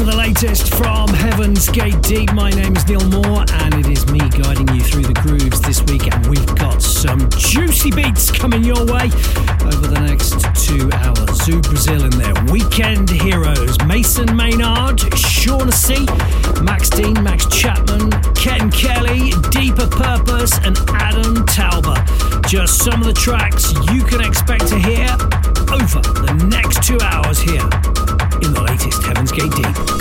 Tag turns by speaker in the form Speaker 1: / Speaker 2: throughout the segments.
Speaker 1: To the latest from Heaven's Gate Deep. My name is Neil Moore, and it is me guiding you through the grooves this week. And we've got some juicy beats coming your way over the next two hours. Zoo Brazil in there, Weekend Heroes, Mason Maynard, Shaughnessy, Max Dean, Max Chapman, Ken Kelly, Deeper Purpose, and Adam Talbot. Just some of the tracks you can expect to hear over the next two hours here latest Heaven's Gate Deep.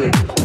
Speaker 1: free.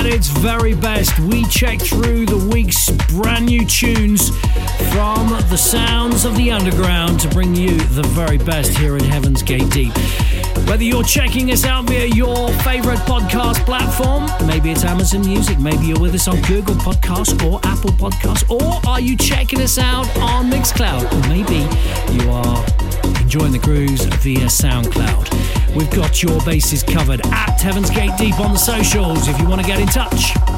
Speaker 1: At its very best. We check through the week's brand new tunes from the sounds of the underground to bring you the very best here in Heaven's Gate Deep. Whether you're checking us out via your favorite podcast platform, maybe it's Amazon Music, maybe you're with us on Google Podcasts or Apple Podcasts, or are you checking us out on Mixcloud? Or maybe you are enjoying the grooves via uh, SoundCloud. We've got your bases covered at Heaven's Gate Deep on the socials if you want to get in touch.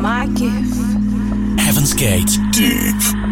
Speaker 2: My gift.
Speaker 3: Heaven's Gate.
Speaker 4: Deep.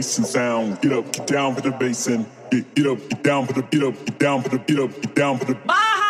Speaker 4: Bass and sound. Get up, get down for the bass and get, get up, get down for the get up, get down for the get up, get down for the. for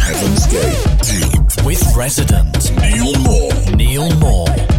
Speaker 3: Heaven's Gate Deep with resident
Speaker 4: Neil Moore.
Speaker 3: Neil Moore.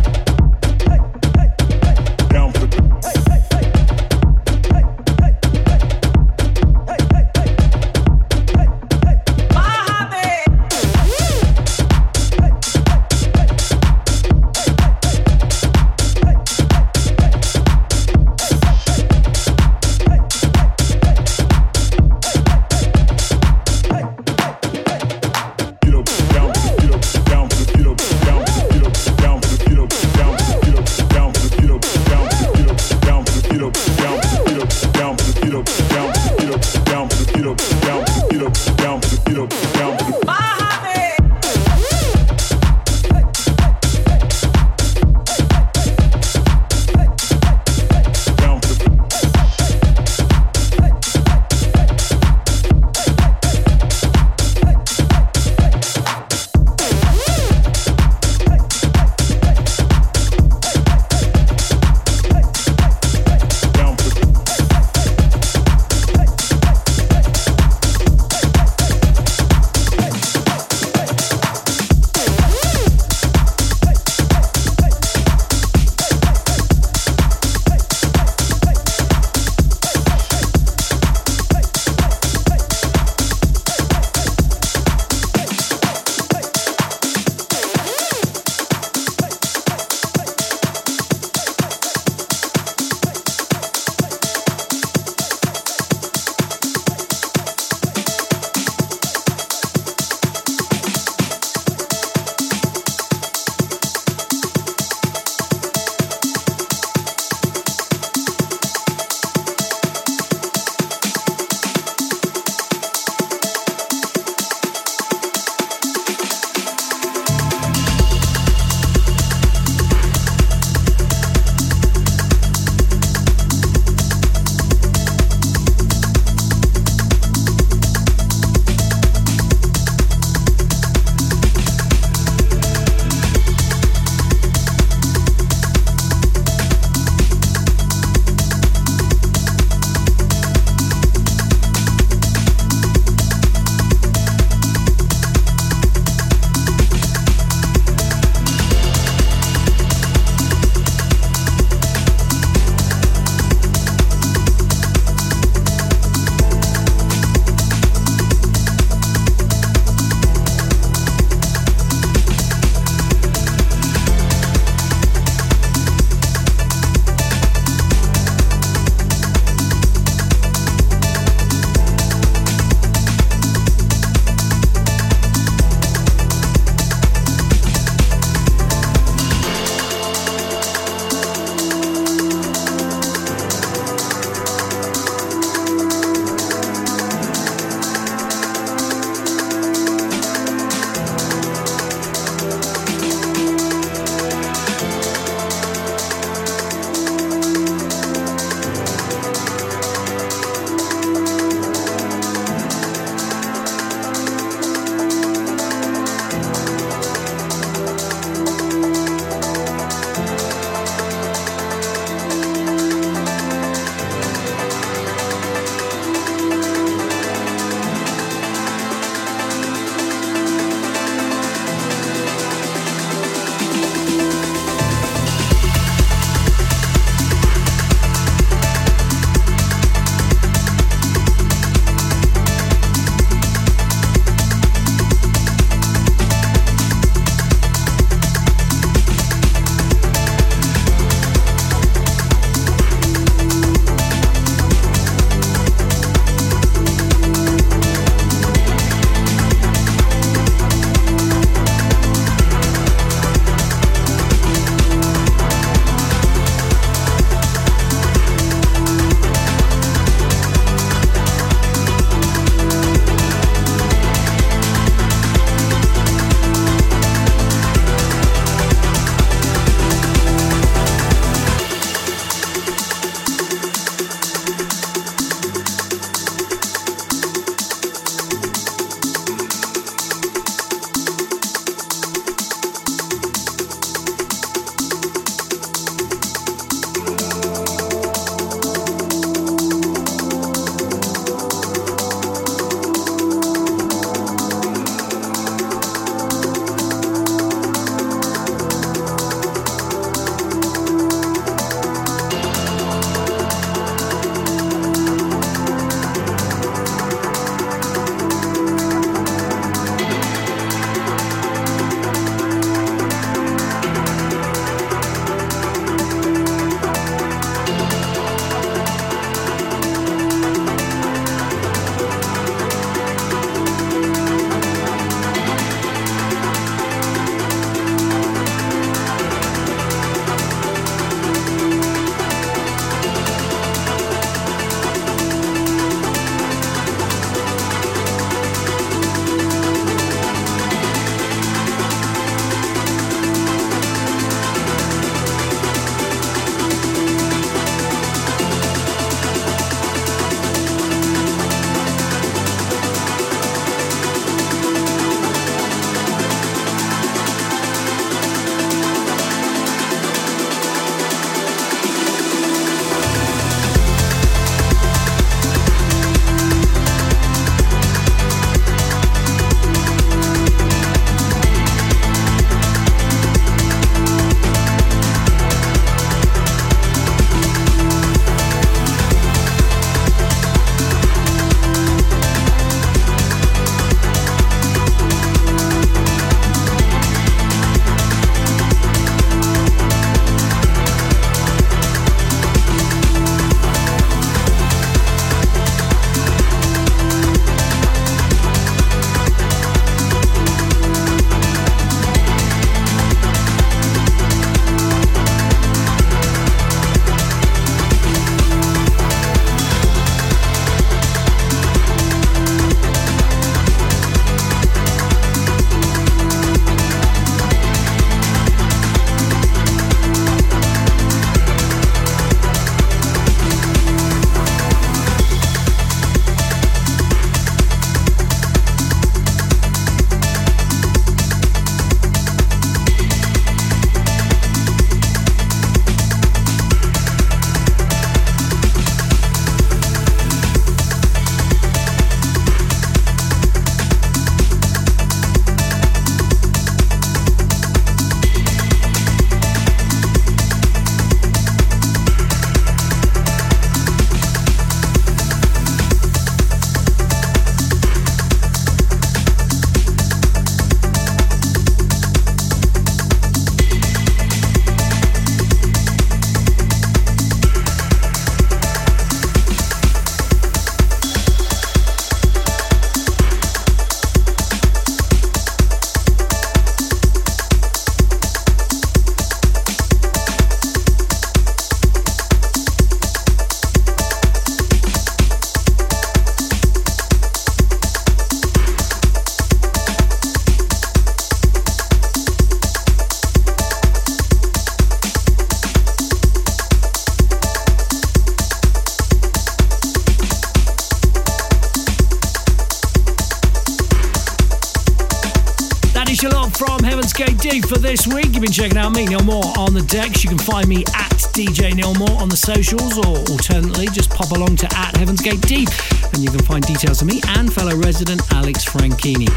Speaker 1: This week. You've been checking out me, Neil Moore, on the decks. You can find me at DJ Neil Moore on the socials, or alternately, just pop along to at Heaven's Gate Deep, and you can find details of me and fellow resident Alex Franchini.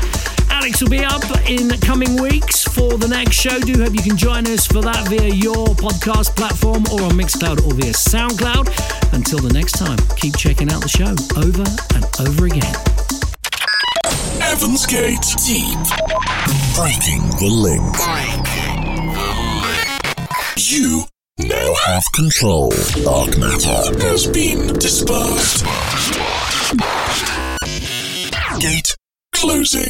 Speaker 1: Alex will be up in the coming weeks for the next show. Do hope you can join us for that via your podcast platform or on Mixcloud or via SoundCloud. Until the next time, keep checking out the show over and over again.
Speaker 5: Heaven's Gate Deep. Breaking the link. You now have control. Dark matter has been dispersed. Gate closing.